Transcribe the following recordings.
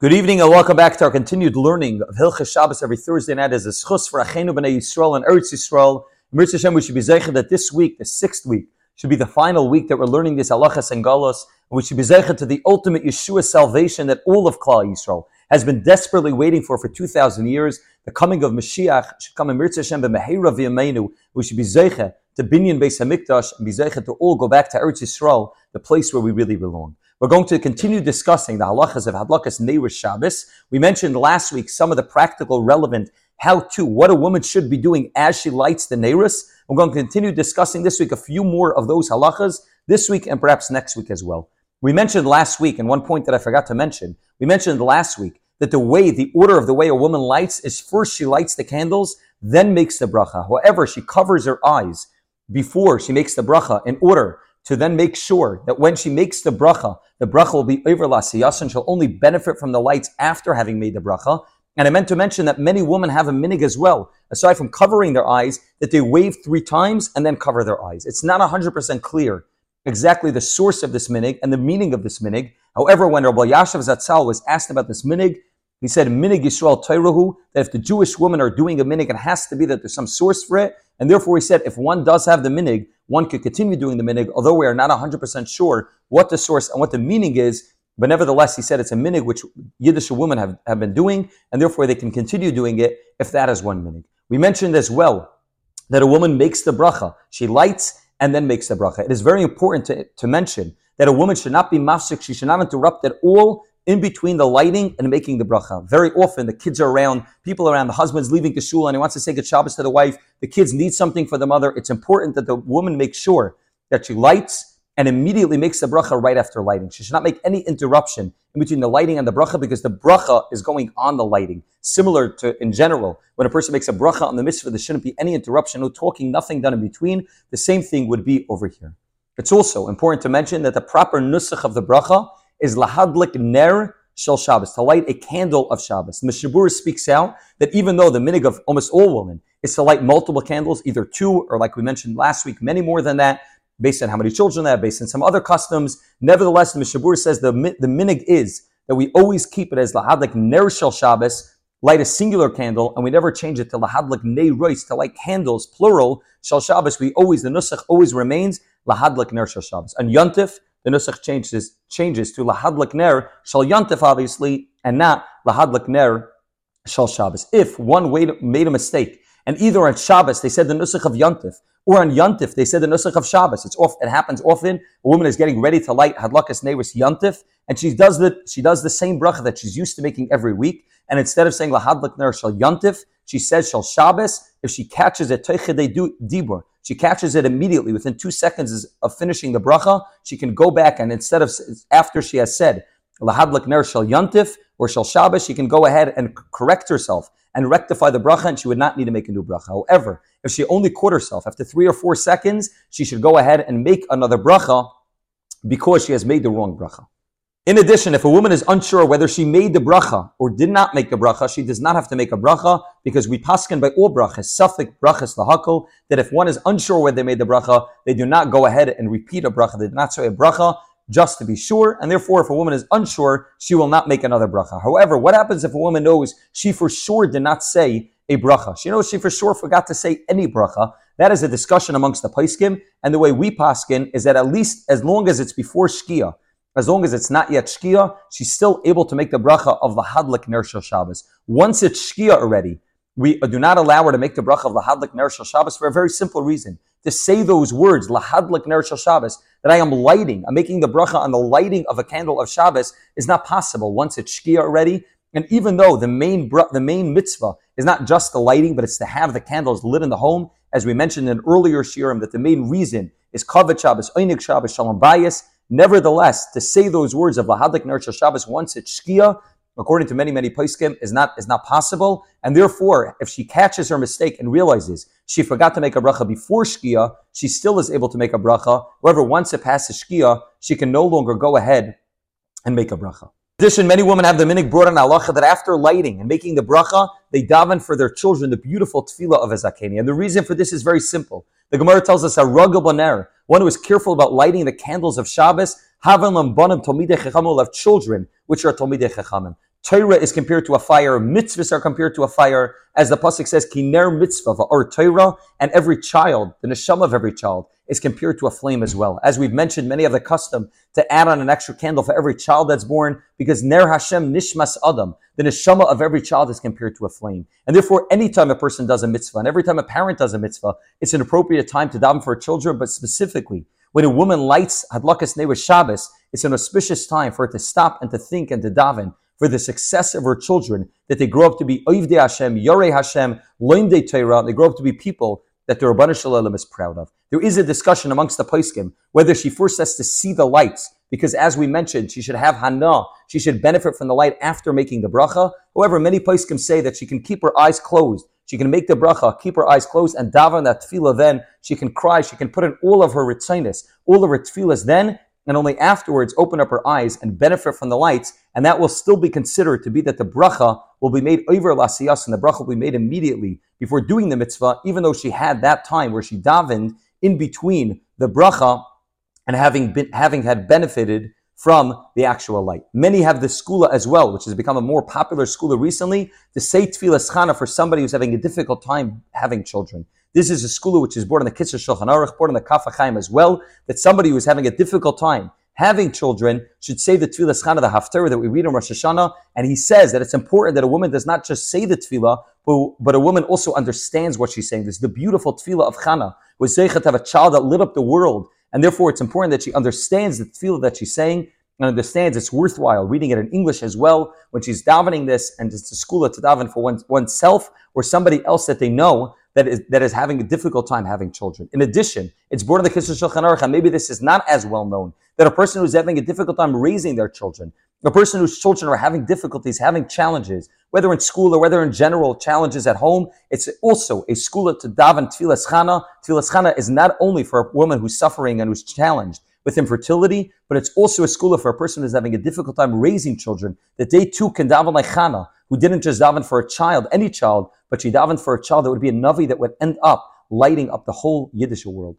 Good evening and welcome back to our continued learning of Hilchas Shabbos every Thursday night as a zchus for Achenu B'nai Yisrael and Eretz Yisrael. Mirz Hashem, we should be zeicha that this week, the sixth week, should be the final week that we're learning this halachas and galos, and we should be zeicha to the ultimate Yeshua salvation that all of Klal Yisrael has been desperately waiting for for 2,000 years. The coming of Mashiach should come in Mirz Hashem b'mehera v'yameinu. We should be zeicha to Binyan Beis Hamikdash and be zeicha to all go back to Eretz Yisrael, the place where we really belong. We're going to continue discussing the halachas of Hadlakas Neiris Shabbos. We mentioned last week some of the practical, relevant how to, what a woman should be doing as she lights the Neiris. We're going to continue discussing this week a few more of those halachas this week and perhaps next week as well. We mentioned last week, and one point that I forgot to mention, we mentioned last week that the way, the order of the way a woman lights is first she lights the candles, then makes the bracha. However, she covers her eyes before she makes the bracha in order to then make sure that when she makes the bracha, the bracha will be over lasiyas and she'll only benefit from the lights after having made the bracha. And I meant to mention that many women have a minig as well, aside from covering their eyes, that they wave three times and then cover their eyes. It's not 100% clear exactly the source of this minig and the meaning of this minig. However, when Rav Elyashiv Zatzal was asked about this minig, he said, Minig Yisrael that if the Jewish women are doing a minig, it has to be that there's some source for it. And therefore, he said, if one does have the minig, one could continue doing the minig, although we are not 100% sure what the source and what the meaning is. But nevertheless, he said it's a minig which Yiddish women have, have been doing, and therefore they can continue doing it if that is one minig. We mentioned as well that a woman makes the bracha. She lights and then makes the bracha. It is very important to, to mention that a woman should not be mafsik, she should not interrupt at all in between the lighting and making the bracha. Very often, the kids are around, people around, the husband's leaving shul and he wants to say good Shabbos to the wife. The kids need something for the mother. It's important that the woman makes sure that she lights and immediately makes the bracha right after lighting. She should not make any interruption in between the lighting and the bracha because the bracha is going on the lighting. Similar to in general, when a person makes a bracha on the mitzvah, there shouldn't be any interruption, no talking, nothing done in between. The same thing would be over here. It's also important to mention that the proper nusach of the bracha is lahadlik ner shel Shabbos, to light a candle of Shabbos. The Mishnah Berurah speaks out that even though the minig of almost all women is to light multiple candles, either two or like we mentioned last week, many more than that, based on how many children they have, based on some other customs. Nevertheless, the Mishnah Berurah says the, the minig is that we always keep it as lahadlik ner shel Shabbos, light a singular candle, and we never change it to lahadlik nei rois, to light candles, plural, shel Shabbos. We always, the nusach always remains lahadlik ner shel Shabbos. And yontif, the Nusach changes, changes to Lahadlik Ner Shal Yantif, obviously, and not Lahadlik Ner Shal Shabbos. If one made a mistake, and either on Shabbos they said the Nusach of Yantif, or on Yantif they said the Nusach of Shabbos, it's off, it happens often. A woman is getting ready to light Hadlakas Neiros Yantif, and she does the she does the same bracha that she's used to making every week. And instead of saying Lahadlik Ner Shal Yantif, she says Shal Shabbos. If she catches it, Teichede Dibur, she catches it immediately within two seconds of finishing the bracha. She can go back and instead of after she has said lahadlik ner shel yantif or shel Shabbos, she can go ahead and correct herself and rectify the bracha, and she would not need to make a new bracha. However, if she only caught herself after three or four seconds, she should go ahead and make another bracha because she has made the wrong bracha. In addition, if a woman is unsure whether she made the bracha or did not make the bracha, she does not have to make a bracha because we paskin by all brachas, suffik brachas lahakol, that if one is unsure whether they made the bracha, they do not go ahead and repeat a bracha. They do not say a bracha just to be sure, and therefore, if a woman is unsure, she will not make another bracha. However, what happens if a woman knows she for sure did not say a bracha? She knows she for sure forgot to say any bracha. That is a discussion amongst the paiskim, and the way we paskin is that at least as long as it's before shkia, as long as it's not yet Shkia, she's still able to make the bracha of the Hadlik Ner Shabbos. Once it's Shkia already, we do not allow her to make the bracha of Lahadlik Ner Shabbos for a very simple reason. To say those words, Lahadlik Ner Shabbos, that I am lighting, I'm making the bracha on the lighting of a candle of Shabbos, is not possible once it's Shkia already. And even though the main the main mitzvah is not just the lighting, but it's to have the candles lit in the home, as we mentioned in earlier shiurim, that the main reason is Kavod Shabbos, Einik Shabbos, Shalom Bayis, Nevertheless, to say those words of Lahadlik Ner Shabbos once it's Shkia, according to many, many Paiskim, is not, is not possible. And therefore, if she catches her mistake and realizes she forgot to make a bracha before Shkia, she still is able to make a bracha. However, once it passes Shkia, she can no longer go ahead and make a bracha. In addition, many women have the minig brought in halacha that after lighting and making the bracha, they daven for their children the beautiful tefillah of a zakeni. And the reason for this is very simple. The Gemara tells us a ragabaner, one who is careful about lighting the candles of Shabbos, havan lambanim talmidei chachamim will have children which are talmidei chachamim. Torah is compared to a fire, mitzvahs are compared to a fire, as the pasuk says, "Kiner mitzvah or Torah," and every child, the neshama of every child, is compared to a flame as well. As we've mentioned, many have the custom to add on an extra candle for every child that's born, because Ner Hashem Nishmas Adam, the neshama of every child is compared to a flame. And therefore, anytime a person does a mitzvah, and every time a parent does a mitzvah, it's an appropriate time to daven for children, but specifically, when a woman lights Hadlakas Neiros Shabbos, it's an auspicious time for her to stop and to think and to daven for the success of her children, that they grow up to be Oivdei Hashem, Yorei Hashem, Loimdei Torah, they grow up to be people that the Ribbono Shel Olam is proud of. There is a discussion amongst the Paiskim whether she first has to see the lights, because as we mentioned, she should have Hana, she should benefit from the light after making the bracha. However, many Paiskim say that she can keep her eyes closed. She can make the bracha, keep her eyes closed, and daven that tefillah then. She can cry, she can put in all of her ritzinus, all of her tefillahs then, and only afterwards open up her eyes and benefit from the lights, and that will still be considered to be that the bracha will be made over lasiyas, and the bracha will be made immediately before doing the mitzvah, even though she had that time where she davened in between the bracha and having been having had benefited from the actual light. Many have the segulah as well, which has become a more popular segulah recently, to say tefillah for somebody who's having a difficult time having children. This is a segulah which is born in the Kitzur Shulchan Aruch, born in the Kaf HaChaim as well, that somebody who is having a difficult time having children should say the tefillah. Chana, the haftarah that we read in Rosh Hashanah, and he says that it's important that a woman does not just say the tefillah, but, but a woman also understands what she's saying. This is the beautiful tefillah of Chana, who is to have a child that lit up the world, and therefore it's important that she understands the tefillah that she's saying, and understands it's worthwhile. Reading it in English as well when she's davening this and it's a school to daven for one, oneself or somebody else that they know that is, that is having a difficult time having children. In addition, it's born in the Kitzur Shulchan Aruch, maybe this is not as well known, that a person who's having a difficult time raising their children, a person whose children are having difficulties, having challenges, whether in school or whether in general challenges at home, it's also a school to daven tfilas chana. Tfilas chana is not only for a woman who's suffering and who's challenged with infertility, but it's also a school for a person who's having a difficult time raising children, that they too can daven like chana, who didn't just daven for a child, any child, but she davened for a child that would be a navi that would end up lighting up the whole Yiddish world.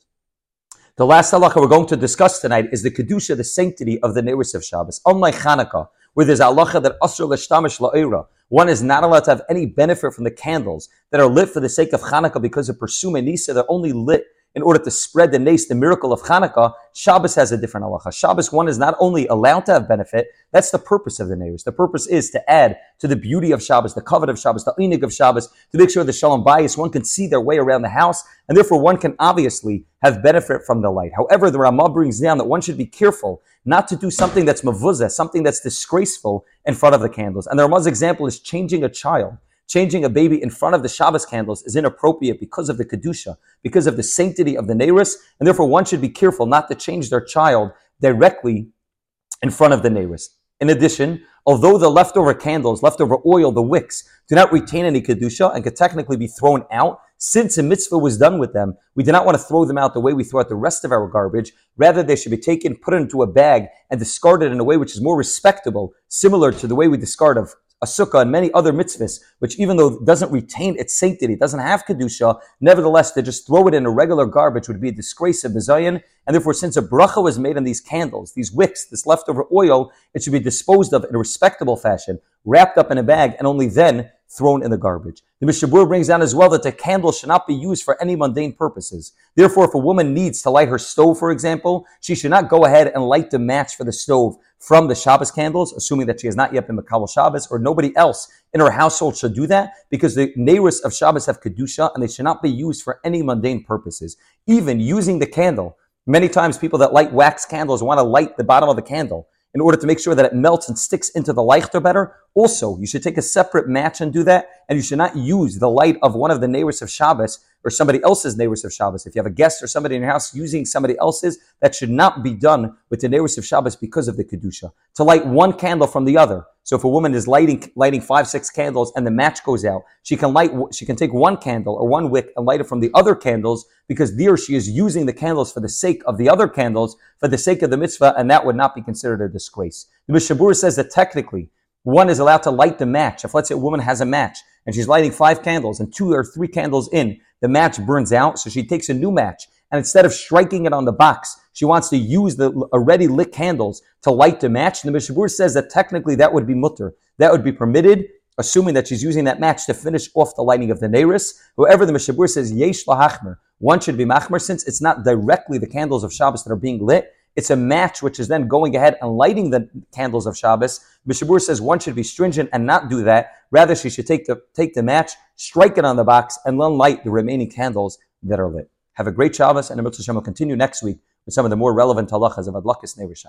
The last halacha we're going to discuss tonight is the kedusha, the sanctity of the Neris of Shabbos. Unlike Hanukkah, where there's halacha that asr l'shtamish la'ira, one is not allowed to have any benefit from the candles that are lit for the sake of Hanukkah because of Pirsumei Nisa. They're only lit in order to spread the nace, the miracle of Hanukkah, Shabbos has a different halacha. Shabbos, one is not only allowed to have benefit, that's the purpose of the Neiros. The purpose is to add to the beauty of Shabbos, the covet of Shabbos, the inig of Shabbos, to make sure the shalom bayis, one can see their way around the house, and therefore one can obviously have benefit from the light. However, the Ramah brings down that one should be careful not to do something that's mavuzah, something that's disgraceful in front of the candles. And the Ramah's example is changing a child changing a baby in front of the Shabbos candles is inappropriate because of the Kedusha, because of the sanctity of the Neiris, and therefore one should be careful not to change their child directly in front of the Neiris. In addition, although the leftover candles, leftover oil, the wicks, do not retain any Kedusha and could technically be thrown out, since a mitzvah was done with them, we do not want to throw them out the way we throw out the rest of our garbage. Rather, they should be taken, put into a bag, and discarded in a way which is more respectable, similar to the way we discard of a sukkah, and many other mitzvahs, which even though it doesn't retain its sanctity, doesn't have kedusha, nevertheless, to just throw it in a regular garbage would be a disgrace of Bizayan. And therefore, since a bracha was made on these candles, these wicks, this leftover oil, it should be disposed of in a respectable fashion, wrapped up in a bag, and only then thrown in the garbage. The Mishnah Berurah brings down as well that the candle should not be used for any mundane purposes. Therefore, if a woman needs to light her stove, for example, she should not go ahead and light the match for the stove from the Shabbos candles, assuming that she has not yet been Makabal Shabbos, or nobody else in her household should do that, because the Neiris of Shabbos have Kedusha, and they should not be used for any mundane purposes. Even using the candle, many times people that light wax candles want to light the bottom of the candle in order to make sure that it melts and sticks into the lighter better. Also, you should take a separate match and do that, and you should not use the light of one of the Neiros of Shabbos or somebody else's Neiros of Shabbos. If you have a guest or somebody in your house using somebody else's, that should not be done with the Neiros of Shabbos because of the Kedusha. To light one candle from the other. So if a woman is lighting, lighting five, six candles and the match goes out, she can light, she can take one candle or one wick and light it from the other candles because there she is using the candles for the sake of the other candles, for the sake of the mitzvah, and that would not be considered a disgrace. The Mishnah Berurah says that technically, one is allowed to light the match. If let's say a woman has a match and she's lighting five candles and two or three candles in, the match burns out, so she takes a new match and instead of striking it on the box, she wants to use the already lit candles to light the match. And the Mishnah Berurah says that technically that would be mutter. That would be permitted, assuming that she's using that match to finish off the lighting of the Neiris. However, the Mishnah Berurah says, Yesh lahachmer. One should be machmer since it's not directly the candles of Shabbos that are being lit. It's a match which is then going ahead and lighting the candles of Shabbos. Mishnah Berurah says one should be stringent and not do that. Rather, she should take the, take the match, strike it on the box, and then light the remaining candles that are lit. Have a great Shabbos, and the Mitzvah will continue next week with some of the more relevant halachas of Adlakis Nevisha.